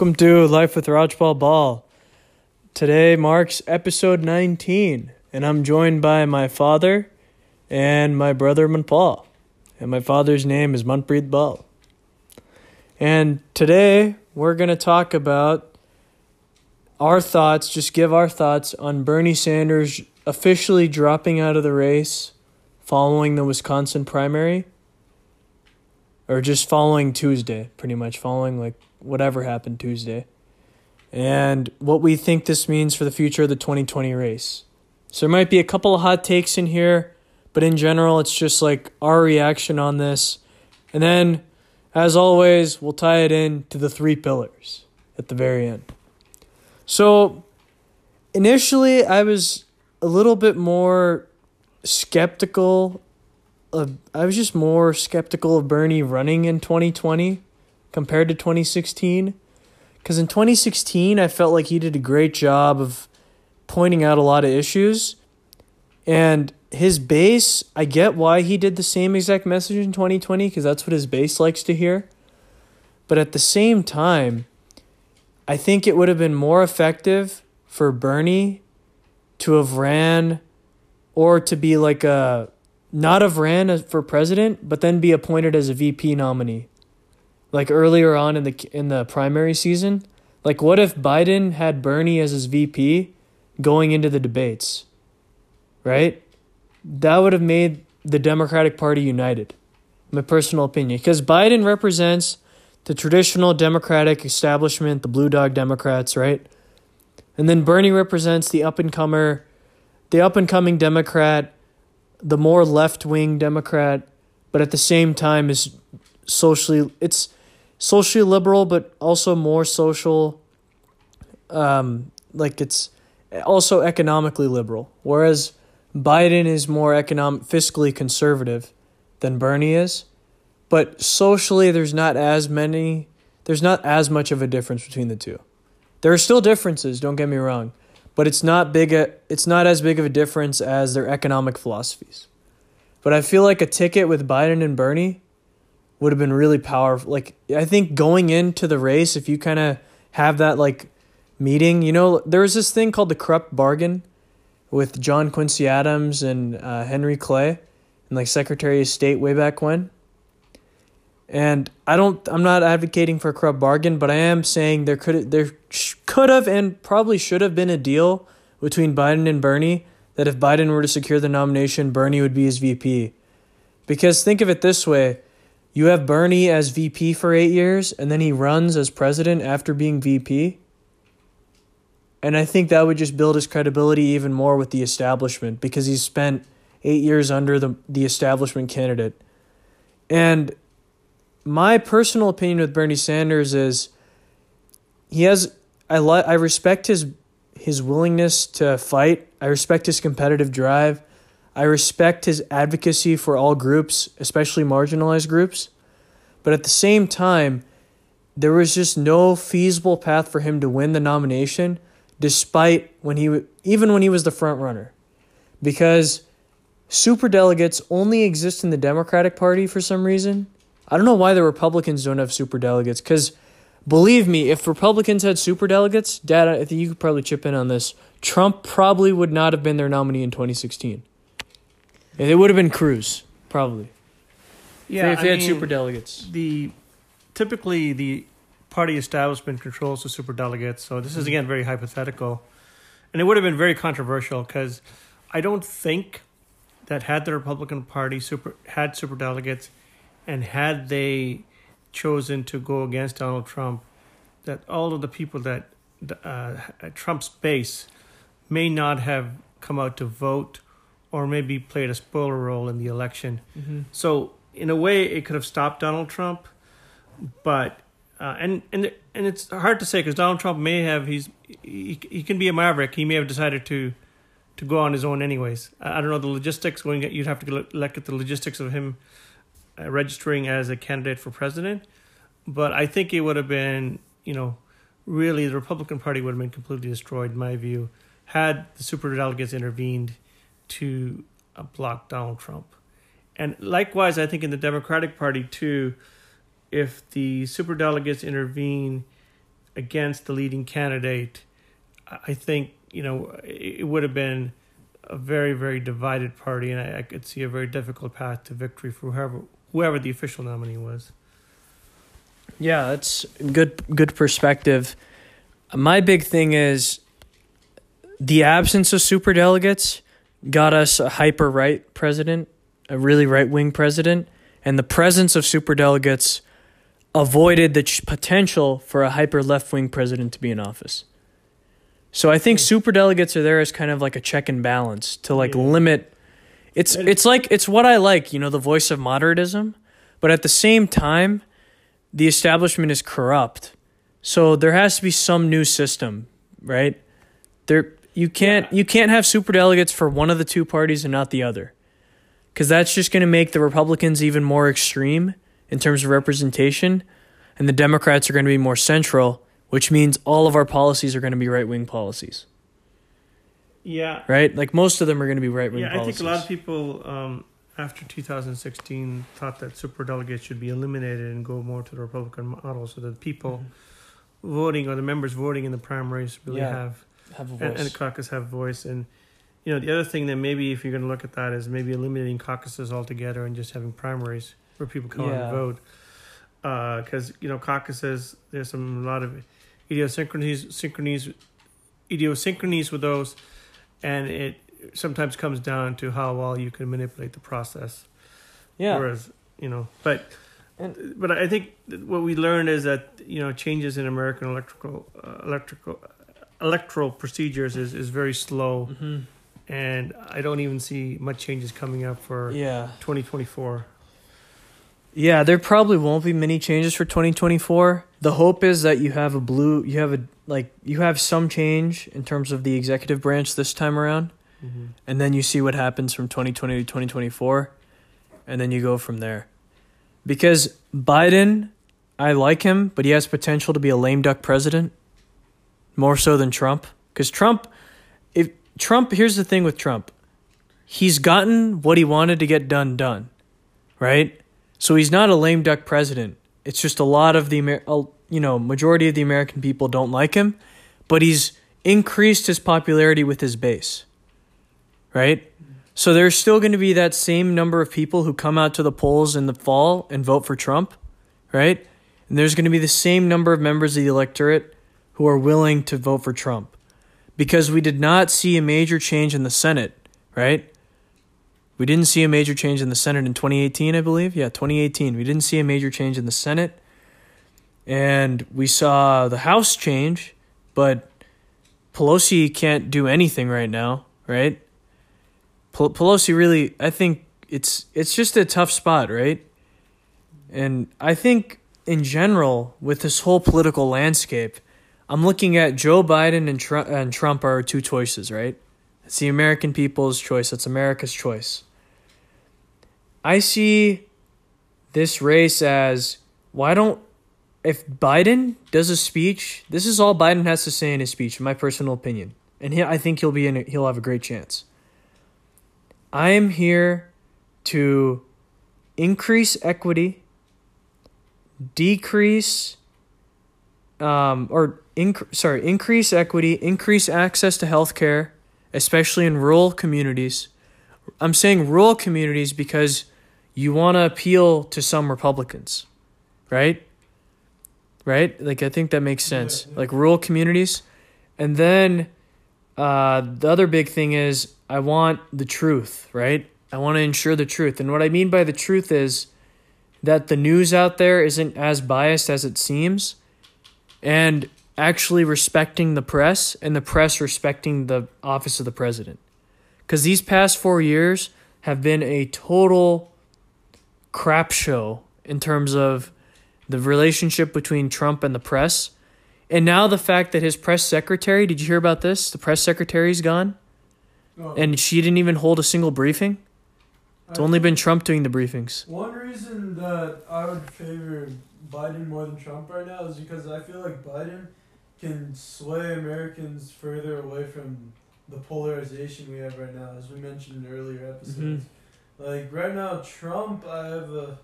Welcome to Life with Rajpal Ball. Today marks episode 19, and I'm joined by my father and my brother Manpal. And my father's name is Manpreet Ball. And today we're going to talk about our thoughts, just give our thoughts on Bernie Sanders officially dropping out of the race following the Wisconsin primary. Or just following Tuesday, pretty much, following like whatever happened Tuesday. And what we think this means for the future of the 2020 race. So there might be a couple of hot takes in here, but in general, it's just like our reaction on this. And then, as always, we'll tie it in to the three pillars at the very end. So, initially, I was a little bit more skeptical of, I was just more skeptical of Bernie running in 2020 compared to 2016. Because in 2016, I felt like he did a great job of pointing out a lot of issues. And his base, I get why he did the same exact message in 2020, because that's what his base likes to hear. But at the same time, I think it would have been more effective for Bernie to have ran or to be like a not have ran for president, but then be appointed as a VP nominee. Like earlier on in the in the primary season, like what if Biden had Bernie as his VP going into the debates? Right? That would have made the Democratic Party united. My personal opinion, because Biden represents the traditional Democratic establishment, the blue dog Democrats, right? And then Bernie represents the up and comer, the up and coming Democrat the more left wing Democrat, but at the same time is socially it's socially liberal, but also more social. Um, like it's also economically liberal, whereas Biden is more economic fiscally conservative than Bernie is, but socially there's not as many there's not as much of a difference between the two. There are still differences, don't get me wrong, but it's not big a, it's not as big of a difference as their economic philosophies. But I feel like a ticket with Biden and Bernie would have been really powerful. Like I think going into the race, if you kind of have that like meeting, you know, there was this thing called the corrupt bargain with John Quincy Adams and uh, Henry Clay and like Secretary of State way back when. And I don't I'm not advocating for a corrupt bargain, but I am saying there could there could have and probably should have been a deal between Biden and Bernie that if Biden were to secure the nomination, Bernie would be his VP. Because think of it this way you have Bernie as VP for eight years, and then he runs as president after being VP. And I think that would just build his credibility even more with the establishment because he's spent eight years under the, the establishment candidate. And my personal opinion with Bernie Sanders is he has I li- I respect his his willingness to fight. I respect his competitive drive. I respect his advocacy for all groups, especially marginalized groups. But at the same time, there was just no feasible path for him to win the nomination despite when he even when he was the front runner. Because super delegates only exist in the Democratic Party for some reason I don't know why the Republicans don't have super delegates because believe me, if Republicans had super delegates, Dad, I think you could probably chip in on this. Trump probably would not have been their nominee in 2016. It would have been Cruz, probably. Yeah, if they, I had mean, super delegates. The typically the party establishment controls the super delegates, so this is again very hypothetical, and it would have been very controversial because I don't think that had the Republican Party super had super delegates and had they chosen to go against Donald Trump, that all of the people that uh, Trump's base may not have come out to vote or maybe played a spoiler role in the election. Mm-hmm. So in a way, it could have stopped Donald Trump, but uh, and and and it's hard to say because Donald Trump may have he's he, he can be a maverick. He may have decided to to go on his own anyways. I, I don't know the logistics. Going you'd have to look at the logistics of him uh, registering as a candidate for president. But I think it would have been, you know, really the Republican Party would have been completely destroyed, in my view, had the superdelegates intervened to uh, block Donald Trump. And likewise, I think in the Democratic Party too, if the superdelegates intervene against the leading candidate, I think you know it would have been a very very divided party, and I, I could see a very difficult path to victory for whoever whoever the official nominee was. Yeah, that's good good perspective. My big thing is the absence of super delegates got us a hyper right president, a really right wing president, and the presence of super delegates avoided the ch- potential for a hyper left wing president to be in office. So I think Hmm. super delegates are there as kind of like a check and balance to like Yeah. limit it's it's like it's what I like, you know, the voice of moderatism, but at the same time the establishment is corrupt. So there has to be some new system, right? There you can't Yeah. you can't have super delegates for one of the two parties and not the other. Cuz that's just going to make the Republicans even more extreme in terms of representation and the Democrats are going to be more central, which means all of our policies are going to be right-wing policies, Yeah, right? Like most of them are going to be right-wing yeah. I think a lot of people um, after 2016 thought that super delegates should be eliminated and go more to the Republican model, so that people voting or the members voting in the primaries really Yeah. have have a and, and the caucus have voice. And you know, the other thing that maybe if you're going to look at that is maybe eliminating caucuses altogether and just having primaries where people come out and vote. Because you know, caucuses there's some a lot of idiosyncrasies, synchronies, idiosyncrasies with those, and it sometimes comes down to how well you can manipulate the process. yeah. Whereas you know, but And- but I think what we learned is that you know changes in American electrical uh, electrical electoral procedures is is very slow, Mhm. and I don't even see much changes coming up for Yeah. 2024. Yeah, there probably won't be many changes for 2024. The hope is that you have a blue, you have a like you have some change in terms of the executive branch this time around, Mm-hmm. and then you see what happens from 2020 to 2024, and then you go from there. Because Biden, I like him, but he has potential to be a lame duck president, more so than Trump. Because Trump, if Trump, here's the thing with Trump, he's gotten what he wanted to get done done, right? So he's not a lame duck president. It's just a lot of the you know majority of the American people don't like him, but he's increased his popularity with his base. Right? So there's still going to be that same number of people who come out to the polls in the fall and vote for Trump, right? And there's going to be the same number of members of the electorate who are willing to vote for Trump. Because we did not see a major change in the Senate, right? We didn't see a major change in the Senate in 2018, I believe. Yeah, 2018. We didn't see a major change in the Senate. And we saw the House change, but Pelosi can't do anything right now, right? Pel- Pelosi really, I think it's it's just a tough spot, right? And I think in general with this whole political landscape, I'm looking at Joe Biden and Trump, and Trump are two choices, right? It's the American people's choice. It's America's choice. I see this race as why don't if Biden does a speech, this is all Biden has to say in his speech, in my personal opinion, and he, I think he'll be in. A, he'll have a great chance. I am here to increase equity, decrease, um, or inc- sorry, increase equity, increase access to healthcare, especially in rural communities. I'm saying rural communities because you want to appeal to some Republicans, right? Right? Like, I think that makes sense. Yeah, yeah. Like, rural communities. And then uh, the other big thing is I want the truth, right? I want to ensure the truth. And what I mean by the truth is that the news out there isn't as biased as it seems and actually respecting the press and the press respecting the office of the president. Because these past four years have been a total crap show in terms of the relationship between Trump and the press. And now the fact that his press secretary, did you hear about this? The press secretary's gone Oh, and she didn't even hold a single briefing. It's I only been Trump doing the briefings. One reason that I would favor Biden more than Trump right now is because I feel like Biden can sway Americans further away from the polarization we have right now, as we mentioned in earlier episodes. Mhm. Like right now, Trump, I have a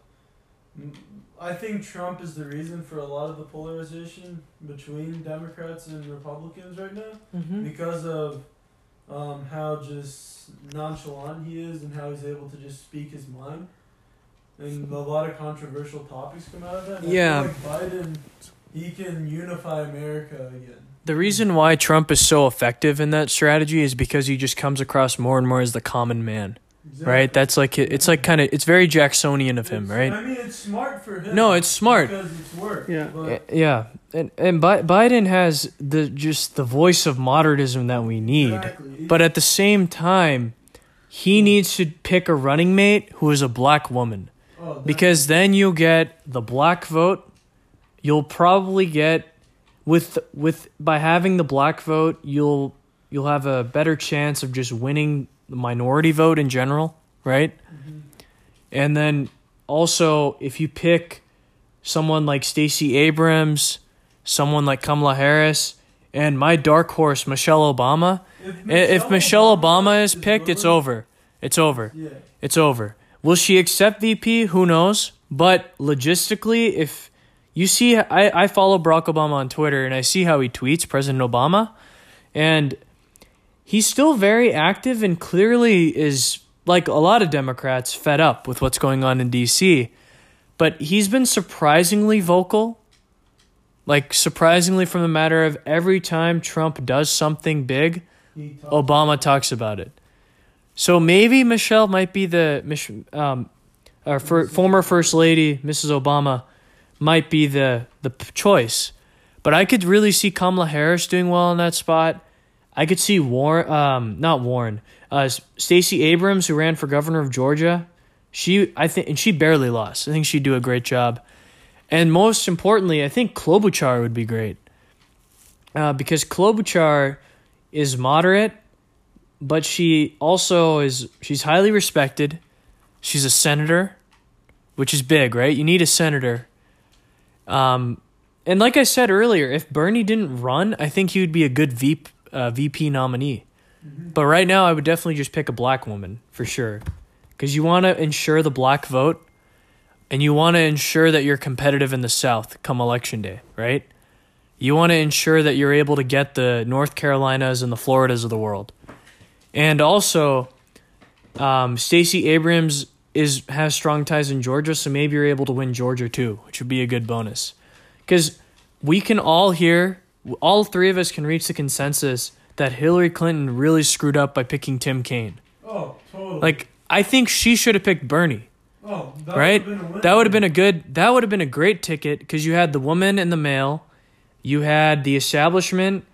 I think Trump is the reason for a lot of the polarization between Democrats and Republicans right now Mm-hmm. because of um, how just nonchalant he is and how he's able to just speak his mind. And a lot of controversial topics come out of that. Yeah. Like Biden, he can unify America again. The reason why Trump is so effective in that strategy is because he just comes across more and more as the common man, right? That's like it's like kind of it's very Jacksonian of him, It's- right? I mean, it's smart for him. No, it's smart. because it's work. Yeah. but eh, Yeah, and and Bi- Biden has the just the voice of modernism that we need, Exactly. but at the same time, he needs to pick a running mate who is a black woman Oh, because then you'll get the black vote. You'll probably get with with by having the black vote, you'll you'll have a better chance of just winning the minority vote in general, right? Mhm. And then also, if you pick someone like Stacey Abrams, someone like Kamala Harris, and my dark horse Michelle Obama, i- if Michelle Obama is picked, it's over. It's over. Yeah. It's over. Will she accept VP? Who knows? But logistically, if you see, I, I follow Barack Obama on Twitter and I see how he tweets, President Obama, and he's still very active and clearly is, like a lot of Democrats, fed up with what's going on in DC. But he's been surprisingly vocal. Like, surprisingly, from the matter of every time Trump does something big, Obama talks about it. So maybe Michelle might be the um, our former first lady, Mrs. Obama, might be the the choice. But I could really see Kamala Harris doing well in that spot. I could see Warren, um, not Warren, uh, Stacey Abrams, who ran for governor of Georgia. She, I think, and she barely lost. I think she'd do a great job. And most importantly, I think Klobuchar would be great. Uh, because Klobuchar is moderate, but she also is she's highly respected. She's a senator, which is big, right? You need a senator. Um, and like I said earlier, if Bernie didn't run, I think he would be a good VP, uh, VP nominee. Mhm. But right now, I would definitely just pick a black woman for sure, because you want to ensure the black vote, and you want to ensure that you're competitive in the South come election day, right? You want to ensure that you're able to get the North Carolinas and the Floridas of the world, and also, um, Stacey Abrams is has strong ties in Georgia, so maybe you're able to win Georgia too, which would be a good bonus, because we can all hear, all three of us can reach the consensus that Hillary Clinton really screwed up by picking Tim Kaine. Oh, totally. Like, I think she should have picked Bernie oh, that right? would've been a win. That would have been a good. That would have been a great ticket because you had the woman and the male, you had the establishment,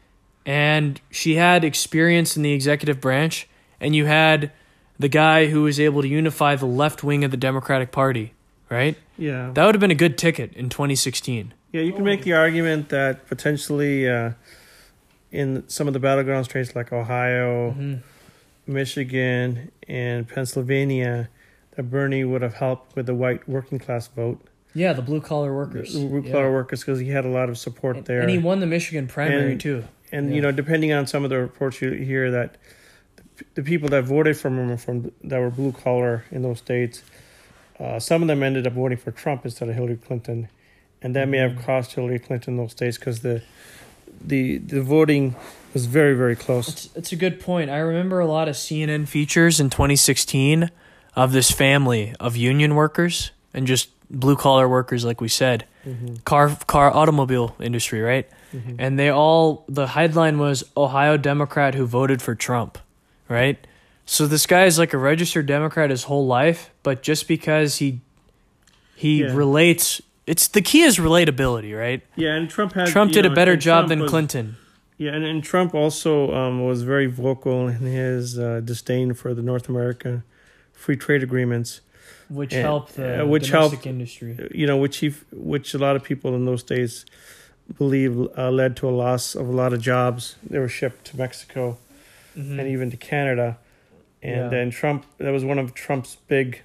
and she had experience in the executive branch, and you had the guy who was able to unify the left wing of the Democratic Party. Right? Yeah. That would have been a good ticket in 2016. Yeah, you can make the argument that potentially uh, in some of the battleground states like Ohio, Michigan, and Pennsylvania, that Bernie would have helped with the white working class vote, Yeah, the blue collar workers. blue collar workers, because he had a lot of support And, there. and he won the Michigan primary And- too. And Yeah. you know, depending on some of the reports you hear that the, people that voted for him from that were blue collar in those states, uh, some of them ended up voting for Trump instead of Hillary Clinton, and that may have Mhm. cost Hillary Clinton those states because the the the voting was very very close. It's, it's a good point. I remember a lot of CNN features in 2016 of this family of union workers and just blue collar workers, like we said, Mm-hmm. car car automobile industry, right? Mm-hmm. And they all the headline was Ohio Democrat who voted for Trump, right? So this guy is like a registered Democrat his whole life, but just because he he Yeah. relates, it's the key is relatability, right? Yeah, and Trump had Trump did a better job Trump than was- Clinton. Yeah, and, and Trump also um, was very vocal in his uh, disdain for the North American free trade agreements. Which And, helped the uh, which domestic helped- industry. you know, which he, which a lot of people in those states believe uh, led to a loss of a lot of jobs. They were shipped to Mexico Mhm. and even to Canada. And Yeah. then Trump, that was one of Trump's big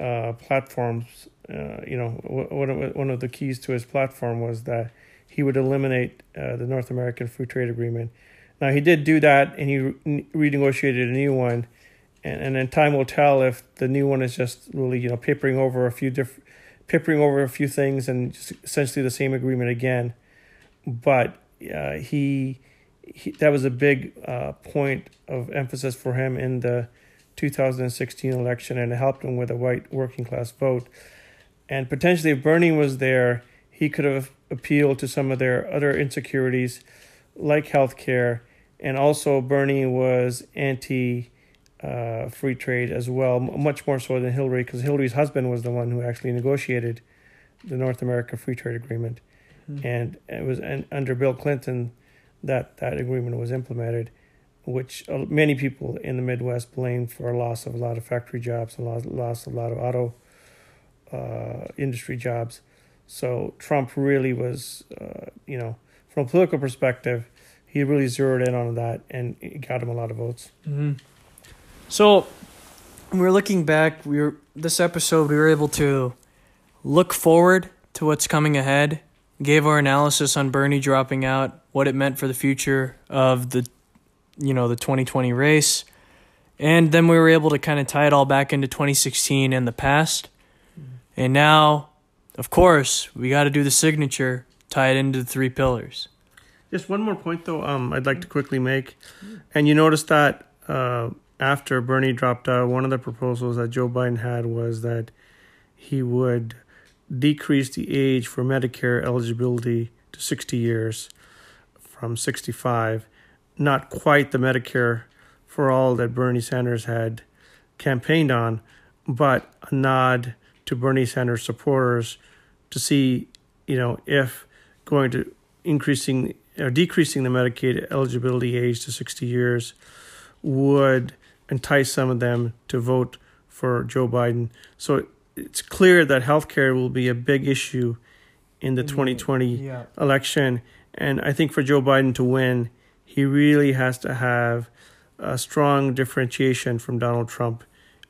uh, platforms. Uh, you know, one of one of the keys to his platform was that he would eliminate uh, the North American Free Trade Agreement. Now he did do that, and he re- renegotiated a new one. And and then time will tell if the new one is just really you know papering over a few different papering over a few things and essentially the same agreement again. But uh, he, he that was a big uh, point of emphasis for him in the 2016 election, and it helped him with a white working class vote. And potentially, if Bernie was there, he could have appealed to some of their other insecurities, like health care. and also Bernie was anti uh, free trade as well, much more so than Hillary, because Hillary's husband was the one who actually negotiated the North America Free Trade Agreement, mm-hmm. and it was and under Bill Clinton that that agreement was implemented, which uh, many people in the Midwest blamed for a loss of a lot of factory jobs, a loss, loss of a lot of auto uh, industry jobs. So Trump really was, uh, you know, from a political perspective, he really zeroed in on that and it got him a lot of votes. Mm-hmm. So we're looking back. We were this episode. We were able to look forward to what's coming ahead. Gave our analysis on Bernie dropping out, what it meant for the future of the, you know, the 2020 race, and then we were able to kind of tie it all back into 2016 and the past. And now, of course, we got to do the signature, tie it into the three pillars. Just one more point, though, um, I'd like to quickly make. And you notice that uh, after Bernie dropped out, one of the proposals that Joe Biden had was that he would decrease the age for Medicare eligibility to 60 years from 65. Not quite the Medicare for all that Bernie Sanders had campaigned on, but a nod to Bernie Sanders supporters to see, you know, if going to increasing or decreasing the Medicaid eligibility age to 60 years would entice some of them to vote for Joe Biden. So it's clear that healthcare will be a big issue in the 2020 yeah. election. And I think for Joe Biden to win, he really has to have a strong differentiation from Donald Trump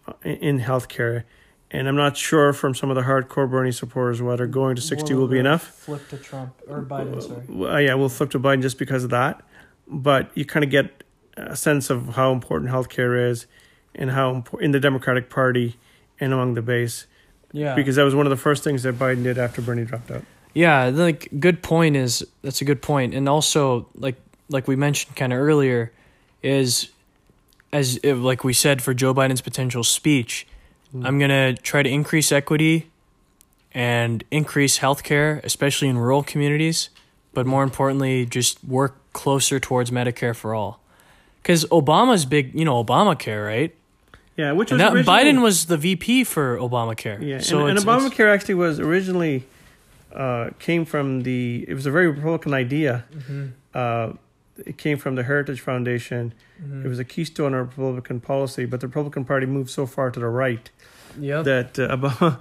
uh, in healthcare. And I'm not sure from some of the hardcore Bernie supporters whether going to 60 will, will be enough. Flip to Trump or Biden, sorry. Uh, yeah, we'll flip to Biden just because of that. But you kind of get a sense of how important healthcare is and how in the Democratic Party and among the base. Yeah. Because that was one of the first things that Biden did after Bernie dropped out. Yeah, like good point is that's a good point. And also like like we mentioned kind of earlier is as if, like we said for Joe Biden's potential speech, mm. I'm going to try to increase equity and increase healthcare, especially in rural communities, but more importantly, just work closer towards Medicare for all because Obama's big, you know, Obamacare, right? Yeah, which was that, Biden was the VP for Obamacare. Yeah, so and, and Obamacare actually was originally uh, came from the. It was a very Republican idea. Mm-hmm. Uh, it came from the Heritage Foundation. Mm-hmm. It was a keystone of Republican policy, but the Republican Party moved so far to the right yep. that uh, Obama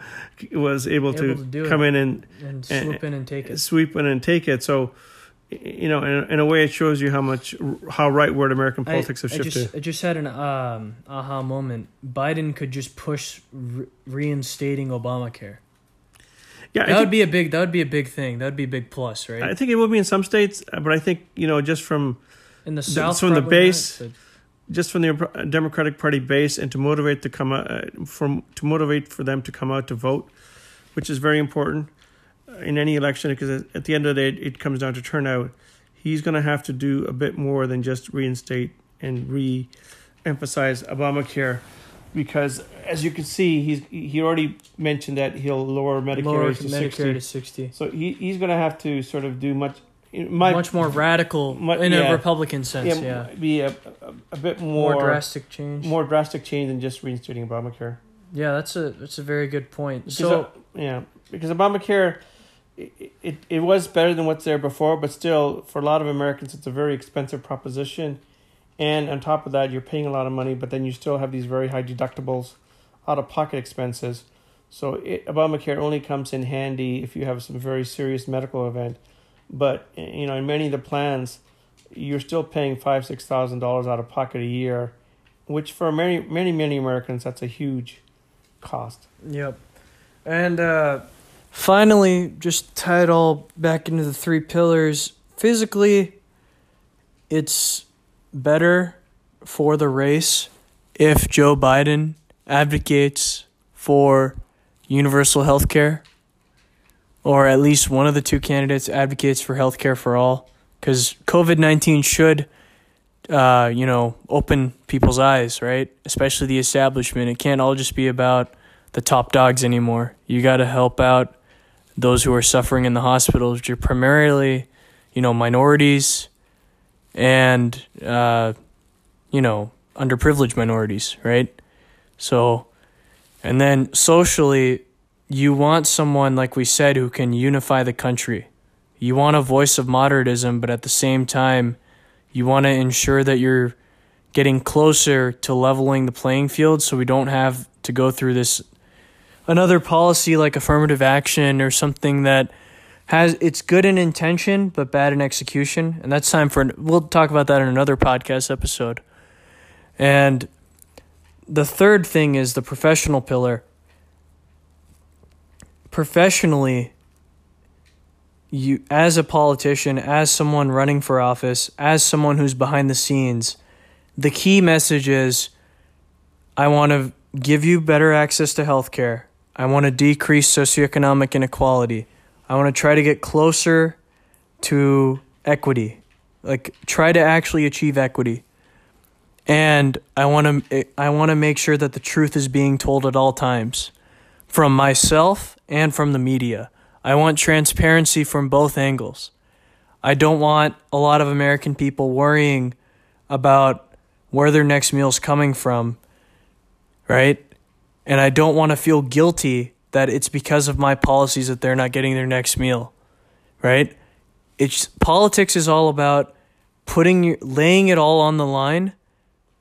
was able, able to, to come in and, and swoop in and take it. Sweep in and take it. So you know, in, in a way, it shows you how much how rightward American politics I, have shifted. I just, I just had an um, aha moment. Biden could just push re- reinstating Obamacare. Yeah, that would be a big. That would be a big thing. That would be a big plus, right? I think it will be in some states, but I think you know, just from in the south, from the base, not, just from the Democratic Party base, and to motivate to come out, uh, from to motivate for them to come out to vote, which is very important in any election because at the end of the day it comes down to turnout. He's going to have to do a bit more than just reinstate and re-emphasize Obamacare because as you can see he's he already mentioned that he'll lower Medicare, lower to, Medicare 60. to 60. So he he's going to have to sort of do much my, much more radical in yeah, a Republican sense, yeah. yeah. Be a, a, a, bit more, more drastic change. More drastic change than just reinstating Obamacare. Yeah, that's a that's a very good point. Because so yeah, because Obamacare it, it, it was better than what's there before, but still, for a lot of Americans, it's a very expensive proposition. And on top of that, you're paying a lot of money, but then you still have these very high deductibles, out of pocket expenses. So it, Obamacare only comes in handy if you have some very serious medical event. But you know, in many of the plans, you're still paying five, six thousand dollars out of pocket a year, which for many, many, many Americans, that's a huge cost. Yep. And uh, Finally, just tie it all back into the three pillars. Physically, it's better for the race if Joe Biden advocates for universal health care or at least one of the two candidates advocates for health care for all because COVID 19 should, uh, you know, open people's eyes, right? Especially the establishment. It can't all just be about the top dogs anymore. You got to help out those who are suffering in the hospitals, which are primarily, you know, minorities and, uh, you know, underprivileged minorities, right? So, and then socially, you want someone, like we said, who can unify the country. You want a voice of moderatism, but at the same time, you want to ensure that you're getting closer to leveling the playing field so we don't have to go through this another policy like affirmative action or something that has it's good in intention but bad in execution. And that's time for we'll talk about that in another podcast episode. And the third thing is the professional pillar. Professionally you as a politician as someone running for office as someone who's behind the scenes the key message is i want to give you better access to health care I want to decrease socioeconomic inequality. I want to try to get closer to equity. Like try to actually achieve equity. And I want to I want to make sure that the truth is being told at all times from myself and from the media. I want transparency from both angles. I don't want a lot of American people worrying about where their next meal is coming from, right? And I don't want to feel guilty that it's because of my policies that they're not getting their next meal. Right? It's politics is all about putting laying it all on the line,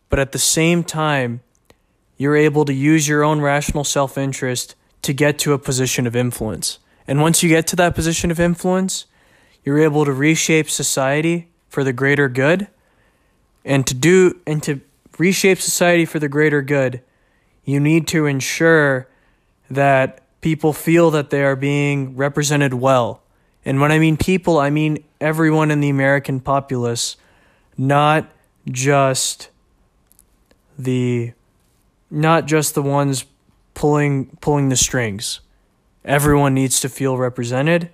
but at the same time you're able to use your own rational self-interest to get to a position of influence. And once you get to that position of influence, you're able to reshape society for the greater good. And to do and to reshape society for the greater good, you need to ensure that people feel that they are being represented well. And when I mean people, I mean everyone in the American populace, not just the not just the ones pulling pulling the strings. Everyone needs to feel represented.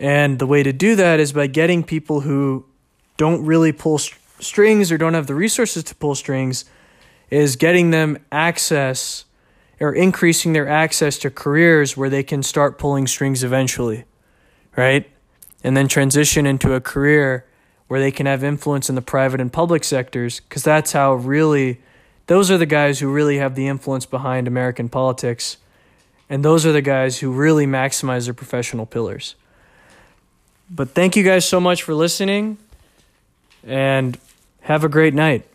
And the way to do that is by getting people who don't really pull strings or don't have the resources to pull strings is getting them access or increasing their access to careers where they can start pulling strings eventually, right? And then transition into a career where they can have influence in the private and public sectors because that's how really those are the guys who really have the influence behind American politics. And those are the guys who really maximize their professional pillars. But thank you guys so much for listening and have a great night.